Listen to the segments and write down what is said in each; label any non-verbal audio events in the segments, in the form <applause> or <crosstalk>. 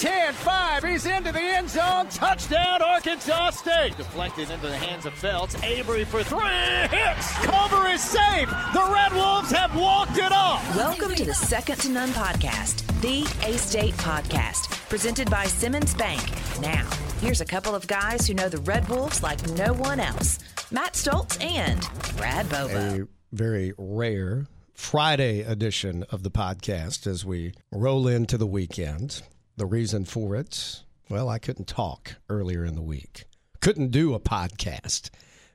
10, 5. He's into the end zone. Touchdown, Arkansas State. Deflected into the hands of Felts. Avery for three. Hits. Cover is safe. The Red Wolves have walked it off. Welcome to the Second to None podcast, the A State podcast, presented by Simmons Bank. Now, here's a couple of guys who know the Red Wolves like no one else Matt Stoltz and Brad Bobo. A very rare Friday edition of the podcast as we roll into the weekend. The reason for it, well, I couldn't talk earlier in the week, couldn't do a podcast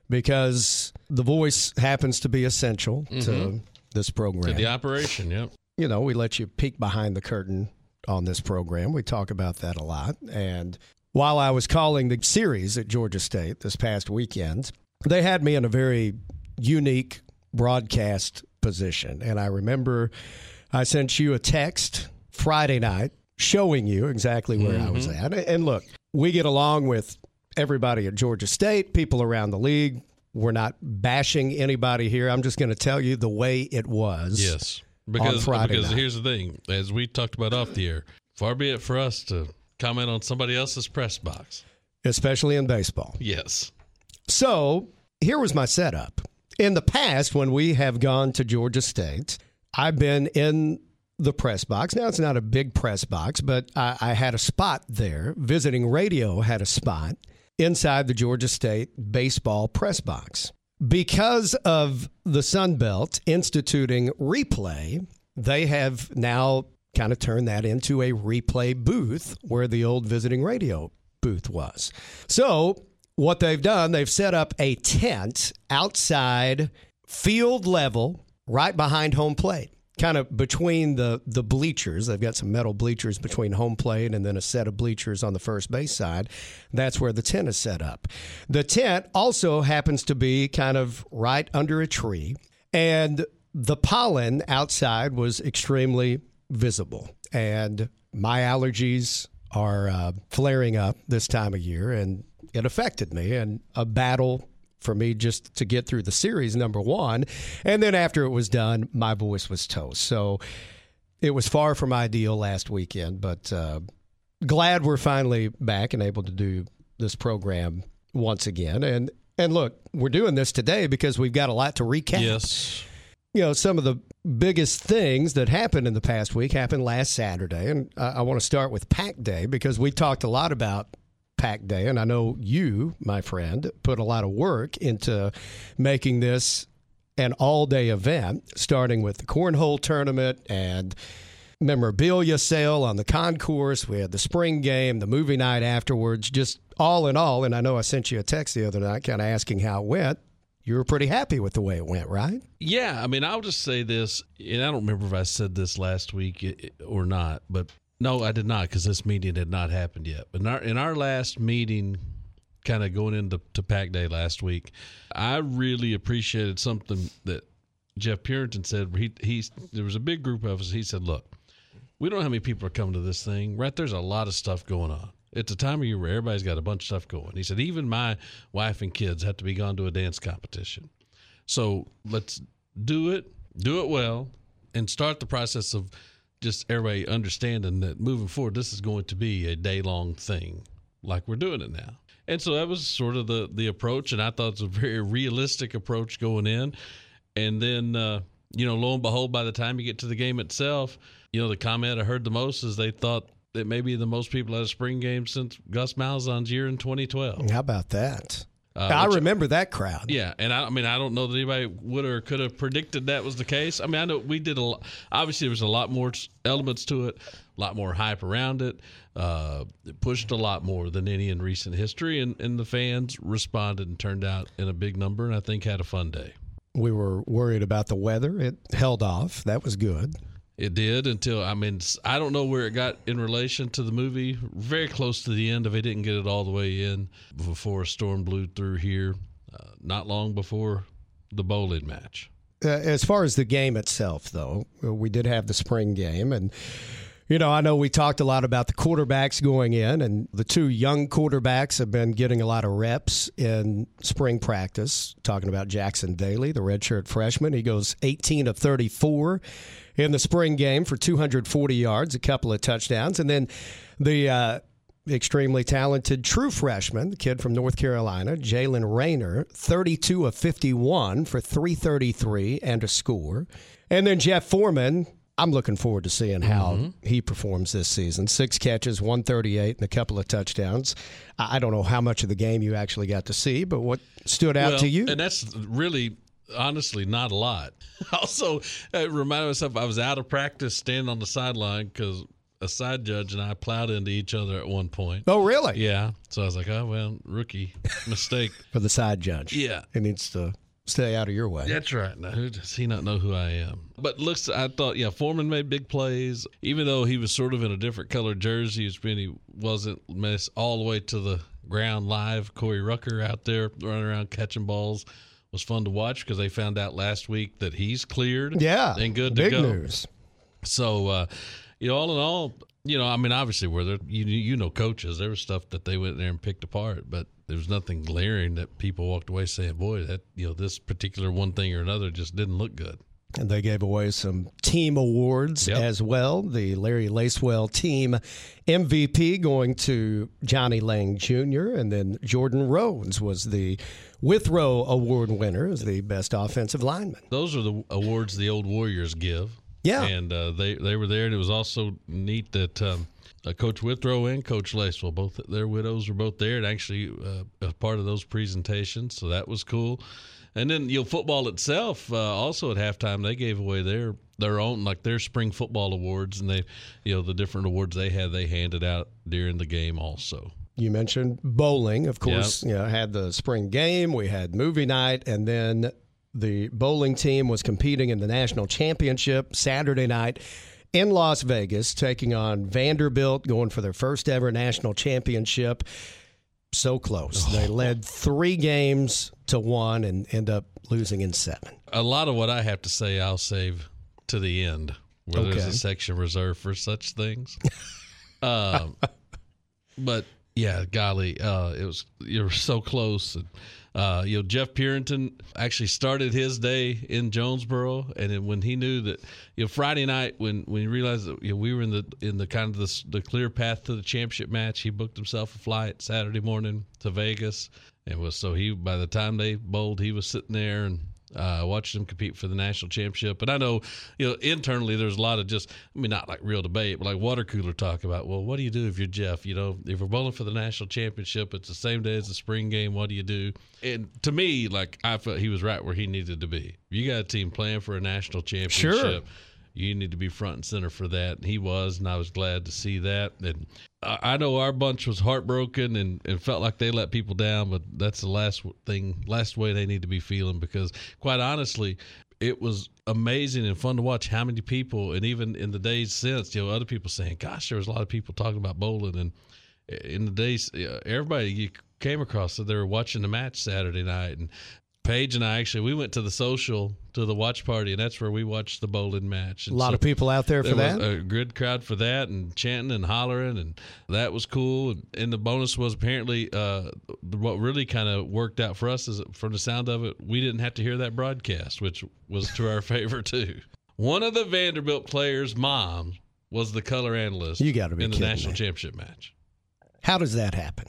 because the voice happens to be essential to this program. Mm-hmm. To the operation, yep. you know, we let you peek behind the curtain on this program. We talk about that a lot. And while I was calling the series at Georgia State this past weekend, they had me in a very unique broadcast position. And I remember I sent you a text Friday night showing you exactly where I was mm-hmm. at. And look, we get along with everybody at Georgia State, people around the league. We're not bashing anybody here. I'm just going to tell you the way it was. Yes. Because, because night. here's the thing, as we talked about off the air, far be it for us to comment on somebody else's press box. especially in baseball. Yes. So here was my setup. In the past, when we have gone to Georgia State, I've been in the press box. Now, it's not a big press box, but I, I had a spot there. Visiting radio had a spot inside the Georgia State baseball press box. Because of the Sun Belt instituting replay, they have now kind of turned that into a replay booth where the old visiting radio booth was. So, what they've done, they've set up a tent outside field level right behind home plate. Kind of between the the bleachers, they've got some metal bleachers between home plate and then a set of bleachers on the first base side. That's where the tent is set up. The tent also happens to be kind of right under a tree, and the pollen outside was extremely visible. And my allergies are uh, flaring up this time of year, and it affected me. And a battle for me just to get through the series, number one. And then after it was done, my voice was toast. So it was far from ideal last weekend, but uh, glad we're finally back and able to do this program once again. And and look, we're doing this today because we've got a lot to recap Yes. you know, some of the biggest things that happened in the past week happened last Saturday. And I, I want to start with Pack Day because we talked a lot about Day. And I know you, my friend, put a lot of work into making this an all day event, starting with the cornhole tournament and memorabilia sale on the concourse. We had the spring game, the movie night afterwards, just all in all. And I know I sent you a text the other night kind of asking how it went. You were pretty happy with the way it went, right? Yeah, I mean, I'll just say this, and I don't remember if I said this last week i- or not, but no, I did not because this meeting had not happened yet. But in our, in our last meeting, kind of going into to Pack Day last week, I really appreciated something that Jeff Purinton said. He he, there was a big group of us. He said, "Look, we don't know how many people are coming to this thing. Right there's a lot of stuff going on. It's a time of year where everybody's got a bunch of stuff going. He said, even my wife and kids have to be gone to a dance competition. So let's do it, do it well, and start the process of just everybody understanding that moving forward, this is going to be a day long thing, like we're doing it now. And so that was sort of the the approach, and I thought it was a very realistic approach going in. And then, uh, you know, lo and behold, by the time you get to the game itself, you know, the comment I heard the most is they thought that maybe the most people at a spring game since Gus Malzahn's year in 2012. How about that? Uh, I which- remember that crowd. Yeah, and I, I mean, I don't know that anybody would or could have predicted that was the case. I mean, I know we did a lot. Obviously, there was a lot more elements to it, a lot more hype around it. Uh, it pushed a lot more than any in recent history, and, and the fans responded and turned out in a big number, and I think had a fun day. We were worried about the weather. It held off. That was good. It did until I mean I don't know where it got in relation to the movie. Very close to the end if it, didn't get it all the way in before a storm blew through here. Uh, not long before the bowling match. Uh, as far as the game itself, though, uh, we did have the spring game. And, you know, I know we talked a lot about the quarterbacks going in, and the two young quarterbacks have been getting a lot of reps in spring practice. Talking about Jackson Daly, the redshirt freshman. He goes 18 of 34 in the spring game for 240 yards, a couple of touchdowns, and then the uh, extremely talented true freshman, the kid from North Carolina, Jaylen Raynor, 32 of 51 for 333 and a score. And then Jeff Foreman, I'm looking forward to seeing how mm-hmm. he performs this season. Six catches, 138, and a couple of touchdowns. I don't know how much of the game you actually got to see, but what stood out well, to you? And that's really honestly not a lot. <laughs> also, it reminded myself I was out of practice standing on the sideline because a side judge and I plowed into each other at one point. Oh, really? Yeah. So I was like, oh, well, rookie <laughs> mistake. For the side judge. Yeah. He needs to stay out of your way. That's right. Now, who does he not know who I am? But looks, I thought, yeah, Foreman made big plays. Even though he was sort of in a different colored jersey, It's been he wasn't mess all the way to the ground live. Corey Rucker out there running around catching balls was fun to watch because they found out last week that he's cleared. Yeah. And good to go. news. So, uh, you know, all in all, you know, I mean, obviously, where there, you you know, coaches, there was stuff that they went there and picked apart, but there was nothing glaring that people walked away saying, "Boy, that you know, this particular one thing or another just didn't look good." And they gave away some team awards yep. as well. The Larry Lacewell team MVP going to Johnny Lang Jr., and then Jordan Rhodes was the Withrow Award winner as the best offensive lineman. Those are the awards the old Warriors give. Yeah, and uh, they they were there, and it was also neat that um, uh, Coach Withrow and Coach Lacewell both their widows were both there, and actually uh, part of those presentations, so that was cool. And then you know, football itself uh, also at halftime they gave away their their own like their spring football awards, and they you know the different awards they had they handed out during the game also. You mentioned bowling, of course. Yep. You know, had the spring game, we had movie night, and then the bowling team was competing in the national championship Saturday night in Las Vegas, taking on Vanderbilt, going for their first ever national championship. So close. Oh. They led three games to one and end up losing in seven. A lot of what I have to say, I'll save to the end, where okay. there's a section reserved for such things. <laughs> um, but yeah, golly, uh, it was you're so close. And, uh, you know, Jeff Purinton actually started his day in Jonesboro, and then when he knew that, you know, Friday night when when he realized that you know, we were in the in the kind of the, the clear path to the championship match, he booked himself a flight Saturday morning to Vegas, and was so he by the time they bowled, he was sitting there and uh, watched them compete for the national championship. But I know, you know, internally there's a lot of just, I mean, not like real debate, but like water cooler talk about, well, what do you do if you're Jeff? You know, if we're bowling for the national championship, it's the same day as the spring game. What do you do? And to me, like I felt he was right where he needed to be. You got a team playing for a national championship. Sure you need to be front and center for that. And he was, and I was glad to see that. And I know our bunch was heartbroken and, and felt like they let people down, but that's the last thing, last way they need to be feeling because, quite honestly, it was amazing and fun to watch how many people, and even in the days since, you know, other people saying, "Gosh, there was a lot of people talking about bowling," and in the days, everybody you came across said they were watching the match Saturday night, and Paige and I actually we went to the social to the watch party, and that's where we watched the bowling match. And a lot so of people out there for there that. a good crowd for that, and chanting and hollering, and that was cool. And the bonus was apparently uh, what really kind of worked out for us is from the sound of it, we didn't have to hear that broadcast, which was to our <laughs> favor too. One of the Vanderbilt players' moms was the color analyst. You got to be in the national me. championship match. How does that happen?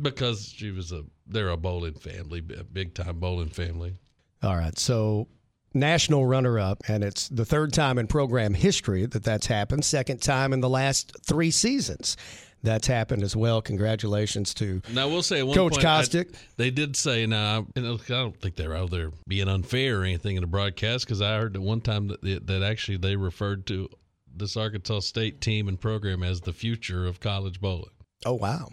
Because she was a they're a bowling family, a big time bowling family. All right, so national runner up, and it's the third time in program history that that's happened. Second time in the last three seasons. That's happened as well. Congratulations to now. We'll say Coach point, Kostick. I, they did say now. I don't think they're out there being unfair or anything in the broadcast because I heard that one time that, that actually they referred to this Arkansas State team and program as the future of college bowling. Oh wow!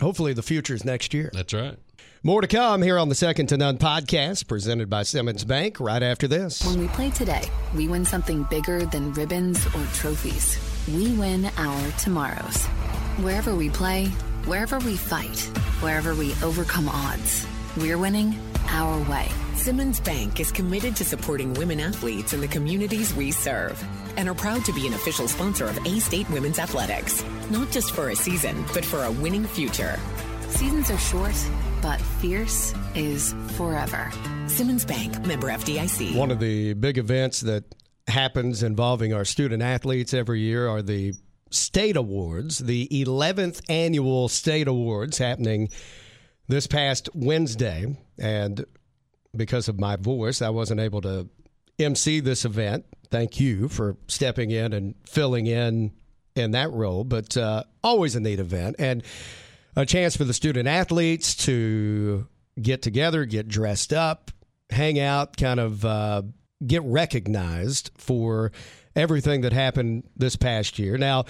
Hopefully, the future is next year. That's right. More to come here on the Second to None podcast, presented by Simmons Bank, right after this. When we play today, we win something bigger than ribbons or trophies. We win our tomorrows. Wherever we play, wherever we fight, wherever we overcome odds, we're winning our way. Simmons Bank is committed to supporting women athletes in the communities we serve and are proud to be an official sponsor of A State Women's Athletics. Not just for a season, but for a winning future. Seasons are short, but fierce is forever. Simmons Bank, member FDIC. One of the big events that happens involving our student athletes every year are the state awards, the 11th annual state awards happening this past Wednesday. And because of my voice, I wasn't able to MC this event. Thank you for stepping in and filling in in that role, but uh, always a neat event and a chance for the student athletes to get together, get dressed up, hang out, kind of uh, get recognized for everything that happened this past year. Now,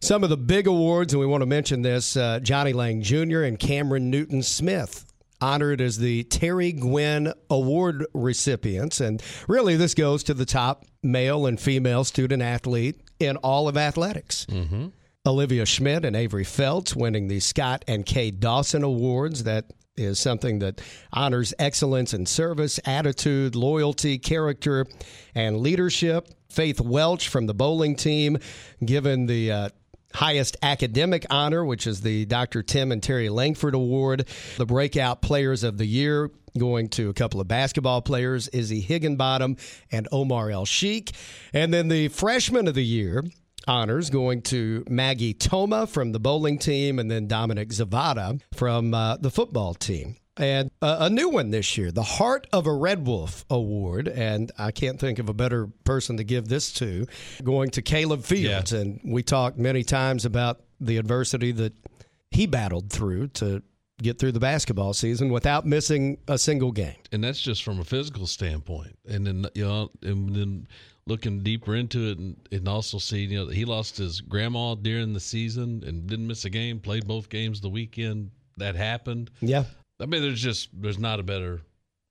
some of the big awards, and we want to mention this uh, Johnny Lang Jr. and Cameron Newton Smith honored as the Terry Gwynn Award recipients. And really, this goes to the top male and female student athlete in all of athletics. Mm-hmm. Olivia Schmidt and Avery Felts winning the Scott and Kay Dawson Awards. That is something that honors excellence in service, attitude, loyalty, character, and leadership. Faith Welch from the bowling team given the uh, highest academic honor, which is the Dr. Tim and Terry Langford Award. The breakout players of the year going to a couple of basketball players, Izzy Higginbottom and Omar El Sheikh. And then the freshman of the year honors going to Maggie Toma from the bowling team and then Dominic Zvada from uh, the football team and uh, a new one this year, the Heart of a Red Wolf Award. And I can't think of a better person to give this to, going to Caleb Fields. Yeah. And we talked many times about the adversity that he battled through to get through the basketball season without missing a single game. And that's just from a physical standpoint. And then, you know, and then looking deeper into it and, and also seeing, you know, he lost his grandma during the season and didn't miss a game, played both games the weekend that happened. Yeah. I mean, there's just there's not a better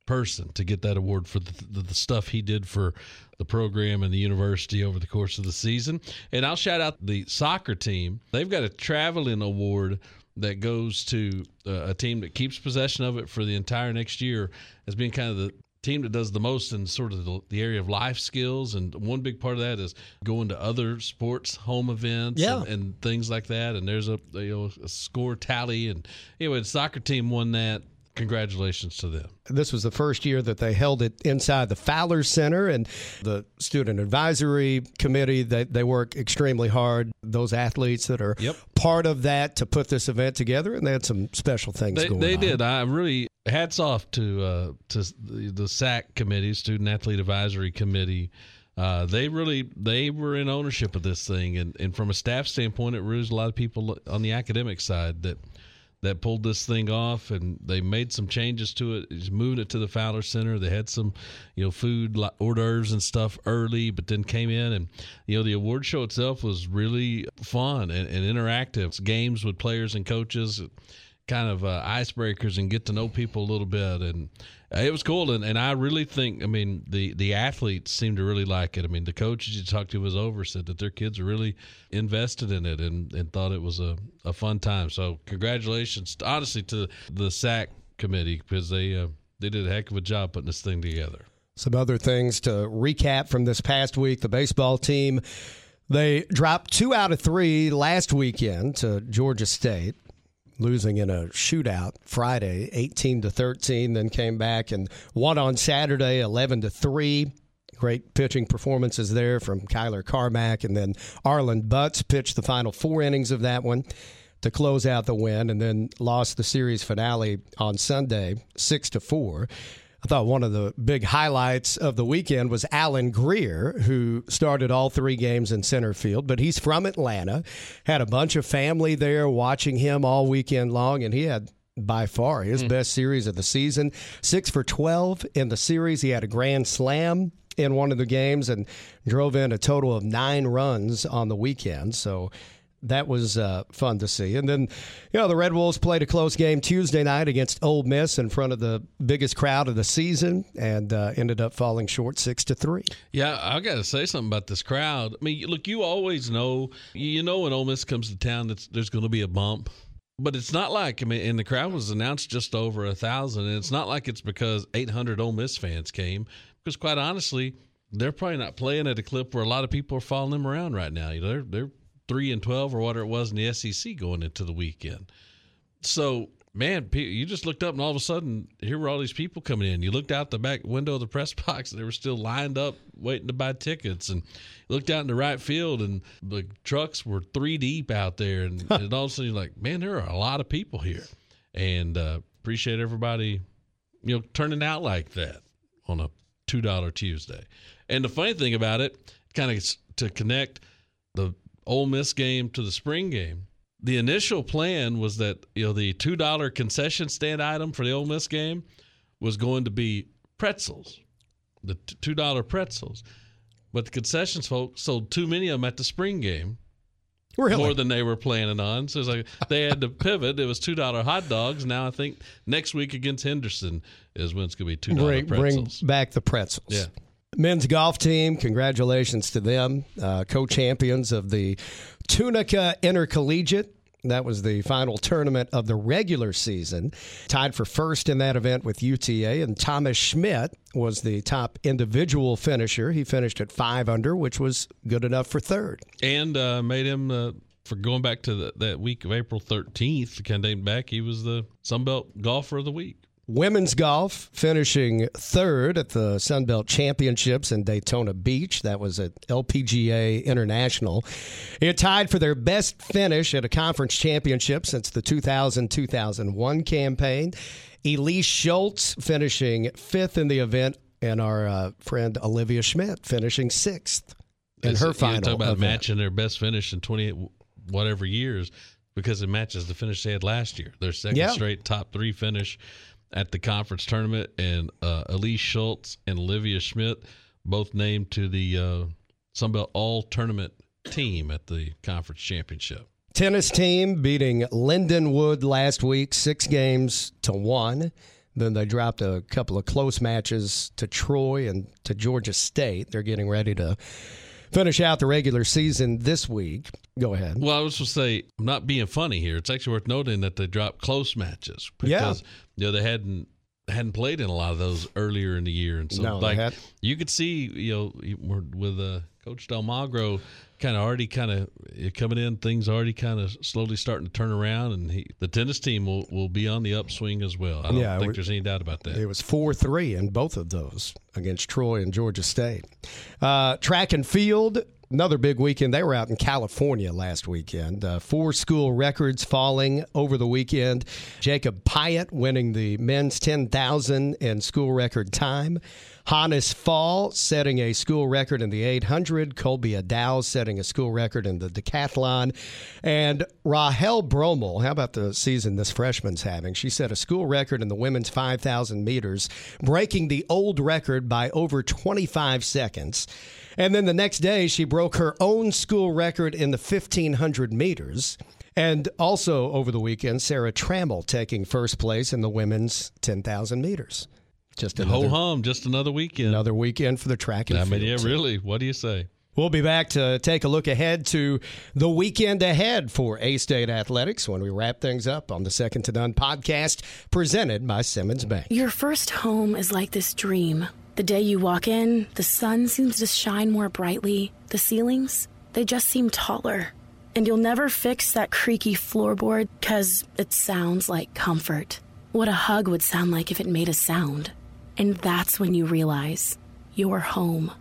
person to get that award for the, the, the, stuff he did for the program and the university over the course of the season. And I'll shout out the soccer team. They've got a traveling award that goes to uh, a team that keeps possession of it for the entire next year as being kind of the team that does the most in sort of the, the, area of life skills and one big part of that is going to other sports home events yeah. and, and, things like that and there's a, you know, a score tally and anyway the soccer team won that congratulations to them. This was the first year that they held it inside the Fowler Center and the student advisory committee. They, they work extremely hard. Those athletes that are yep. part of that to put this event together, and they had some special things they, going they on. They did. I really hats off to uh, to the, the SAC committee, Student Athlete Advisory Committee. Uh, they really they were in ownership of this thing, and, and from a staff standpoint, it was a lot of people on the academic side that that pulled this thing off, and they made some changes to it. Just moved it to the Fowler Center. They had some, you know, food hors d'oeuvres and stuff early, but then came in, and you know, the award show itself was really fun and, and interactive. Games with players and coaches, kind of uh, icebreakers, and get to know people a little bit, and it was cool, and, and I really think, I mean, the the athletes seem to really like it. I mean, the coaches you talked to was over said that their kids are really invested in it and, and thought it was a, a fun time. So congratulations, honestly, to the SAC committee because they uh, they did a heck of a job putting this thing together. Some other things to recap from this past week: the baseball team. They dropped two out of three last weekend to Georgia State losing in a shootout Friday, 18 to 13, then came back and won on Saturday, 11 to 3. Great pitching performances there from Kyler Carmack, and then Arlen Butts pitched the final four innings of that one to close out the win, and then lost the series finale on Sunday, six to four. I thought one of the big highlights of the weekend was Alan Greer, who started all three games in center field, but he's from Atlanta, had a bunch of family there watching him all weekend long, and he had by far his mm. best series of the season. Six for 12 in the series. He had a grand slam in one of the games and drove in a total of nine runs on the weekend. So that was uh, fun to see. And then, you know, the Red Wolves played a close game Tuesday night against Ole Miss in front of the biggest crowd of the season, and uh, ended up falling short six to three. Yeah, I got to say something about this crowd. I mean, look, you always know, you know, when Ole Miss comes to town, that there's going to be a bump. But it's not like I mean, and the crowd was announced just over a thousand, and it's not like it's because 800 Ole Miss fans came. Because quite honestly, they're probably not playing at a clip where a lot of people are following them around right now. You know, they're they're three and twelve or whatever it was in the SEC going into the weekend. So man, you just looked up and all of a sudden here were all these people coming in. You looked out the back window of the press <laughs> box and they were still lined up waiting to buy tickets. And looked out in the right field and the trucks were three deep out there. And, and all of a sudden you're like, man, there are a lot of people here. And uh, appreciate everybody, you know, turning out like that on a two dollar Tuesday. And the funny thing about it, kind of to connect the Ole Miss game to the spring game the initial plan was that you know the two dollar concession stand item for the Ole Miss game was going to be pretzels, the two dollar pretzels, but the concessions folks sold too many of them at the spring game. Really? More than they were planning on, so it's like they had to <laughs> pivot. It was two dollar hot dogs. Now I think next week against Henderson is when it's going to be two dollar pretzels. Bring back the pretzels. Yeah. Men's golf team, congratulations to them, uh, co champions of the Tunica Intercollegiate. That was the final tournament of the regular season. Tied for first in that event with UTA, and Thomas Schmidt was the top individual finisher. He finished at five under, which was good enough for third. And uh, made him, uh, for going back to the, that week of April 13th, kind of back, he was the Sunbelt Golfer of the Week. Women's golf finishing third at the Sunbelt Championships in Daytona Beach. That was at LPGA International. It tied for their best finish at a conference championship since the 2000 2001 campaign. Elise Schultz finishing fifth in the event, and our uh, friend Olivia Schmidt finishing sixth in her final. You talk about event. matching their best finish in 28 whatever years because it matches the finish they had last year. Their second yeah. straight top three finish at the conference tournament, and uh, Elise Schultz and Olivia Schmidt both named to the uh, Sunbelt All Tournament team at the conference championship. Tennis team beating Lindenwood last week, six games to one. Then they dropped a couple of close matches to Troy and to Georgia State. They're getting ready to finish out the regular season this week. Go ahead. Well, I was to say, I'm not being funny here. It's actually worth noting that they dropped close matches because yeah. you know they hadn't hadn't played in a lot of those earlier in the year, and so no, like you could see, you know, with uh, Coach Delmagro kind of already kind of coming in, things already kind of slowly starting to turn around, and he, the tennis team will, will be on the upswing as well. I don't yeah, think there's any doubt about that. It was four three in both of those against Troy and Georgia State. Uh, track and field another big weekend. They were out in California last weekend. Uh, four school records falling over the weekend. Jacob Pyatt winning the men's 10,000 and school record time. Hannes Fall setting a school record in the 800. Colby Adow setting a school record in the decathlon. And Rahel Bromel, how about the season this freshman's having? She set a school record in the women's 5,000 meters, breaking the old record by over 25 seconds. And then the next day, she broke her own school record in the 1500 meters. And also over the weekend, Sarah Trammell taking first place in the women's 10,000 meters. Just another, ho hum, just another weekend. Another weekend for the track and I mean, yeah, really. What do you say? We'll be back to take a look ahead to the weekend ahead for A State Athletics when we wrap things up on the Second to None podcast presented by Simmons Bank. Your first home is like this dream the day you walk in, the sun seems to shine more brightly. The ceilings, they just seem taller. And you'll never fix that creaky floorboard because it sounds like comfort. What a hug would sound like if it made a sound. And that's when you realize you're home.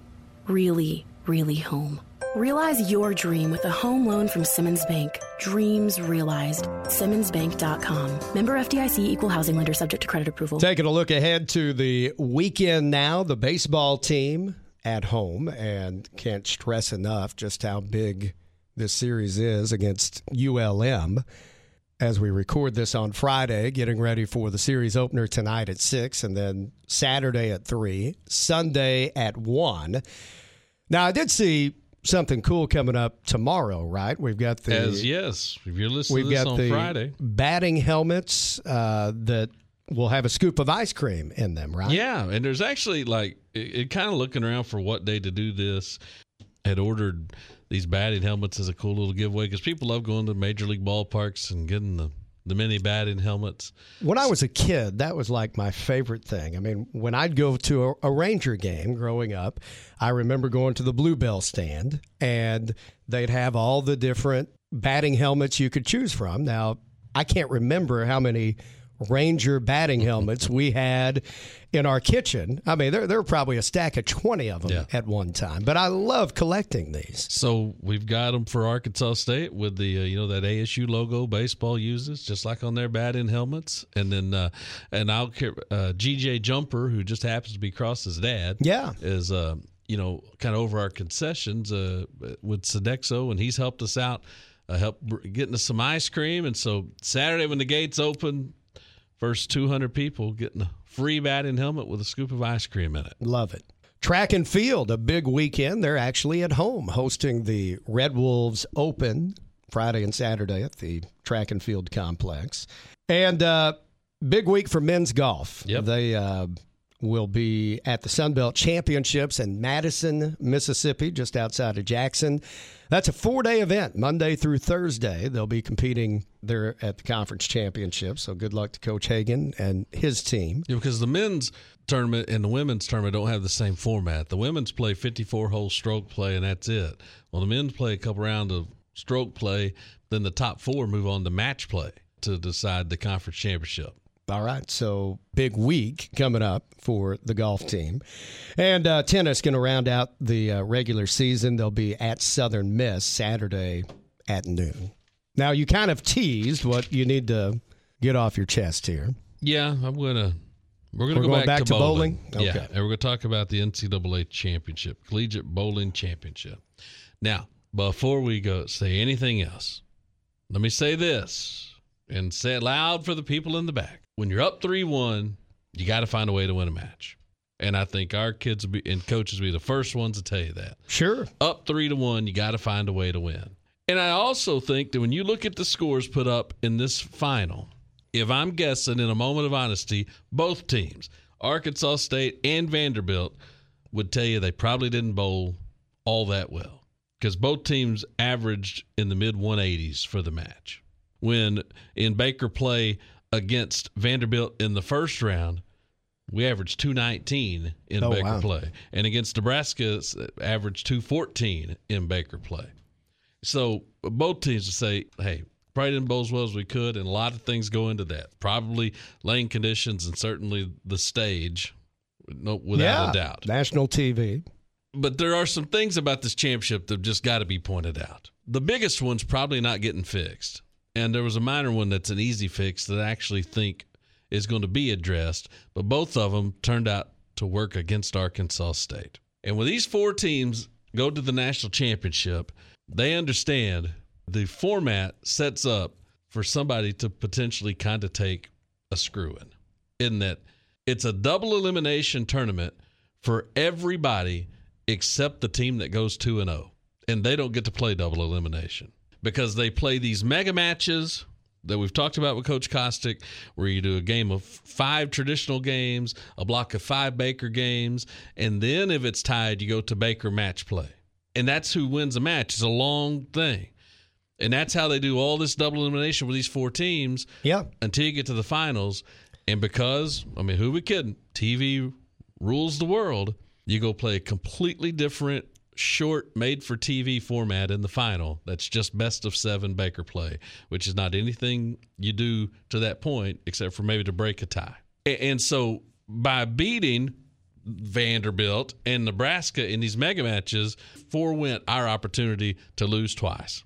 Really, really home. Realize your dream with a home loan from Simmons Bank. Dreams realized. SimmonsBank.com. Member FDIC equal housing lender subject to credit approval. Taking a look ahead to the weekend now, the baseball team at home, and can't stress enough just how big this series is against ULM. As we record this on Friday, getting ready for the series opener tonight at 6, and then Saturday at 3, Sunday at 1. Now, I did see something cool coming up tomorrow, right? We've got the as yes, if you're listening we've got the Friday, batting helmets uh, that will have a scoop of ice cream in them, right? Yeah, and there's actually like it, it kind of looking around for what day to do this. Had ordered these batting helmets as a cool little giveaway because people love going to major league ballparks and getting the the mini batting helmets. When I was a kid, that was like my favorite thing. I mean, when I'd go to a, a, Ranger game growing up, I remember going to the Bluebell stand and they'd have all the different batting helmets you could choose from. Now, I can't remember how many Ranger batting helmets we had in our kitchen. I mean, there, there were probably a stack of 20 of them Yeah. at one time, but I love collecting these. So we've got them for Arkansas State with the uh, you know that ASU logo baseball uses, just like on their batting helmets. And then uh, and I'll care uh, GJ Jumper, who just happens to be Cross's dad. Yeah. is uh, you know kind of over our concessions uh, with Sodexo, and he's helped us out, uh, help getting us some ice cream. And so Saturday when the gates open, first 200 people getting a free batting helmet with a scoop of ice cream in it. Love it. Track and field, a big weekend. They're actually at home hosting the Red Wolves Open Friday and Saturday at the track and field complex. And uh, big week for men's golf. Yep. They uh, will be at the Sunbelt Championships in Madison, Mississippi, just outside of Jackson. That's a four day event, Monday through Thursday. They'll be competing there at the conference championship. So good luck to Coach Hagan and his team. Yeah, because the men's tournament and the women's tournament don't have the same format. The women's play 54 hole stroke play, and that's it. Well, the men's play a couple rounds of stroke play, then the top four move on to match play to decide the conference championship. All right, so big week coming up for the golf team, and uh, tennis going to round out the uh, regular season. They'll be at Southern Miss Saturday at noon. Now you kind of teased what you need to get off your chest here. Yeah, I'm gonna. We're gonna We're go going back, back to to bowling. bowling? Yeah, Okay. and we're gonna talk about the NCAA championship, collegiate bowling championship. Now, before we go say anything else, let me say this and say it loud for the people in the back. When you're up three one, you got to find a way to win a match, and I think our kids be, and coaches will be the first ones to tell you that Sure. up three to one, you got to find a way to win. And I also think that when you look at the scores put up in this final, if I'm guessing in a moment of honesty, both teams, Arkansas State and Vanderbilt, would tell you they probably didn't bowl all that well because both teams averaged in the mid 180s for the match. When in Baker play against Vanderbilt in the first round, we averaged 219 in Oh, Baker wow. play. And against Nebraska, averaged 214 in Baker play. So both teams would say, hey, probably didn't bowl as well as we could. And a lot of things go into that. Probably lane conditions and certainly the stage, no, without yeah. a doubt. National TV. But there are some things about this championship that have just got to be pointed out. The biggest one's probably not getting fixed. And there was a minor one that's an easy fix that I actually think is going to be addressed. But both of them turned out to work against Arkansas State. And when these four teams go to the national championship, they understand the format sets up for somebody to potentially kind of take a screw in, in that it's a double elimination tournament for everybody except the team that goes 2 and 0 and they don't get to play double elimination because they play these mega matches that we've talked about with coach Kostick where you do a game of 5 traditional games, a block of 5 Baker games, and then if it's tied you go to Baker match play. And that's who wins a match. It's a long thing. And that's how they do all this double elimination with these four teams Yeah. until you get to the finals. And because, I mean, who we kidding? TV rules the world. You go play a completely different, short, made for TV format in the final. That's just best of seven Baker play, which is not anything you do to that point except for maybe to break a tie. And so by beating Vanderbilt and Nebraska in these mega matches, forewent our opportunity to lose twice.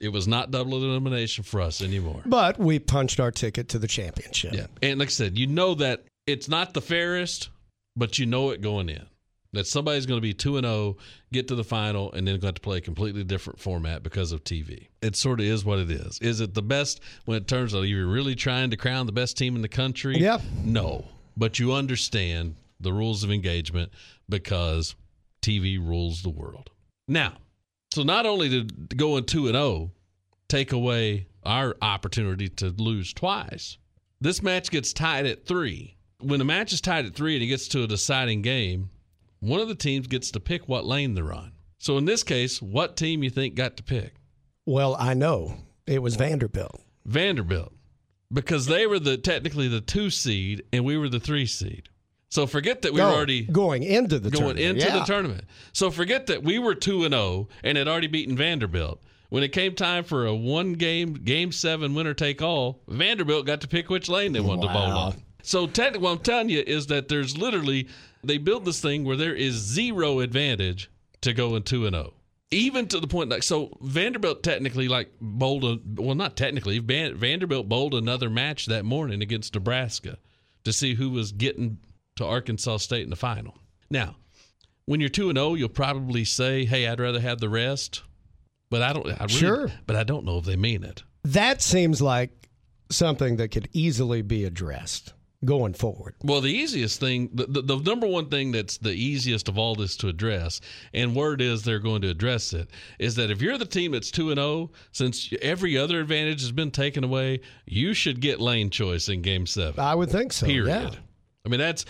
It was not double elimination for us anymore. But we punched our ticket to the championship. Yeah. And like I said, you know that it's not the fairest, but you know it going in. That somebody's going to be 2 and 0, get to the final, and then going to have to play a completely different format because of TV. It sort of is what it is. Is it the best when it turns out you're really trying to crown the best team in the country? Yeah. No. But you understand the rules of engagement because TV rules the world. Now, so not only did going 2 and 0 take away our opportunity to lose twice, this match gets tied at 3. When the match is tied at 3 and it gets to a deciding game, one of the teams gets to pick what lane they're on. So in this case, what team you think got to pick? Well, I know it was Vanderbilt. Vanderbilt. Because they were the technically the 2 seed and we were the 3 seed. So forget that we were already going into the going tournament. into Yeah. the tournament. So forget that we were 2 and 0 and had already beaten Vanderbilt. When it came time for a one game, game seven winner take all, Vanderbilt got to pick which lane they wanted to bowl Wow. on. So technically, what I'm telling you is that there's literally they built this thing where there is zero advantage to going two and zero, even to the point like so Vanderbilt technically like bowled a well not technically Vanderbilt bowled another match that morning against Nebraska to see who was getting to Arkansas State in the final. Now, when you're two and zero, you'll probably say, "Hey, I'd rather have the rest," but I don't. I really, Sure. but I don't know if they mean it. That seems like something that could easily be addressed going forward. Well, the easiest thing, the, the, the number one thing that's the easiest of all this to address, and word is they're going to address it, is that if you're the team that's 2 and 0, since every other advantage has been taken away, you should get lane choice in game seven. I would think so. period. Yeah. I mean, that's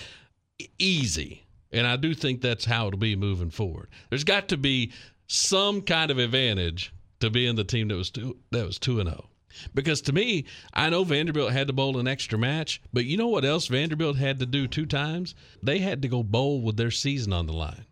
easy. And I do think that's how it'll be moving forward. There's got to be some kind of advantage to being the team that was two, that was 2 and 0. Because to me, I know Vanderbilt had to bowl an extra match, but you know what else Vanderbilt had to do two times? They had to go bowl with their season on the line.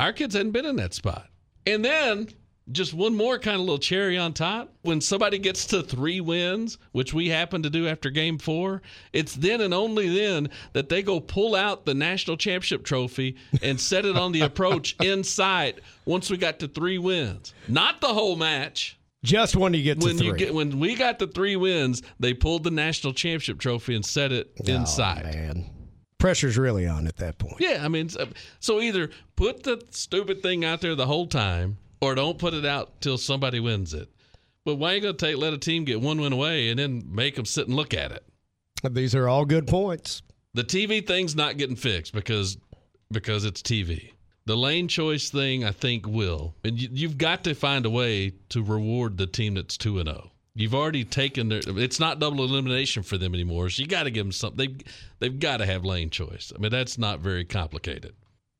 Our kids hadn't been in that spot. And then just one more kind of little cherry on top. When somebody gets to three wins, which we happen to do after game four, it's then and only then that they go pull out the national championship trophy and set it on the approach <laughs> inside once we got to three wins. Not the whole match. Just when you get to When three. you get when we got the three wins, they pulled the national championship trophy and set it Oh, inside. man. Pressure's really on at that point. Yeah, I mean, so- so either put the stupid thing out there the whole time, or don't put it out till somebody wins it. But why are you going to take let a team get one win away and then make them sit and look at it? These are all good points. The TV thing's not getting fixed because because it's TV. The lane choice thing, I think, will, and you, you've got to find a way to reward the team that's two and zero. You've already taken their. It's not double elimination for them anymore, so you got to give them something. They've, they've got to have lane choice. I mean, that's not very complicated.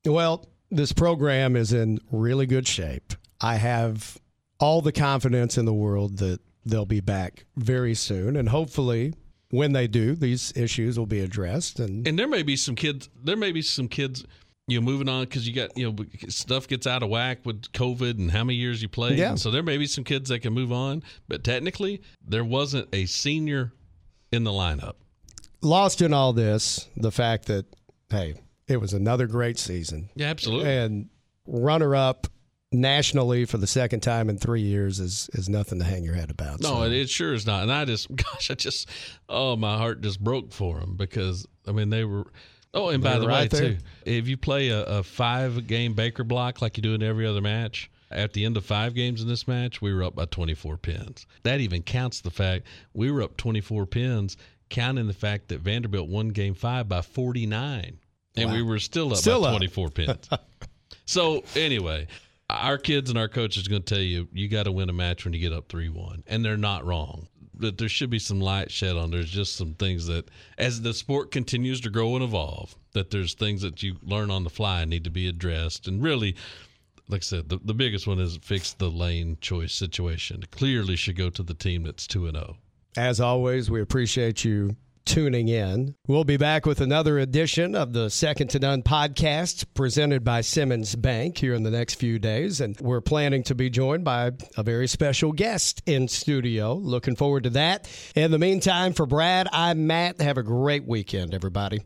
Well, this program is in really good shape. I have all the confidence in the world that they'll be back very soon. And hopefully, when they do, these issues will be addressed. And and there may be some kids there may be some kids you know moving on because you got you know stuff gets out of whack with covid and how many years you played Yeah. and so there may be some kids that can move on but technically there wasn't a senior in the lineup lost in all this, the fact that, hey, it was another great season. yeah absolutely And runner up nationally for the second time in three years is, is nothing to hang your head about. no So- it, it sure is not and i just <laughs> gosh i just oh my heart just broke for them because i mean they were oh and by the way there. too if you play a, a five game baker block like you do in every other match at the end of five games in this match, we were up by 24 pins. That even counts the fact we were up 24 pins, counting the fact that Vanderbilt won game five by 49. And we were still up Still by up. 24 pins. <laughs> so, anyway, our kids and our coaches are going to tell you you got to win a match when you get up 3 1. And they're not wrong. But there should be some light shed on. There's just some things that, as the sport continues to grow and evolve, that there's things that you learn on the fly and need to be addressed. And really, like I said, the, the biggest one is fix the lane choice situation. It clearly should go to the team that's 2 and oh. 0. As always, we appreciate you tuning in. We'll be back with another edition of the Second to None podcast presented by Simmons Bank here in the next few days. And we're planning to be joined by a very special guest in studio. Looking forward to that. In the meantime, for Brad, I'm Matt. Have a great weekend, everybody.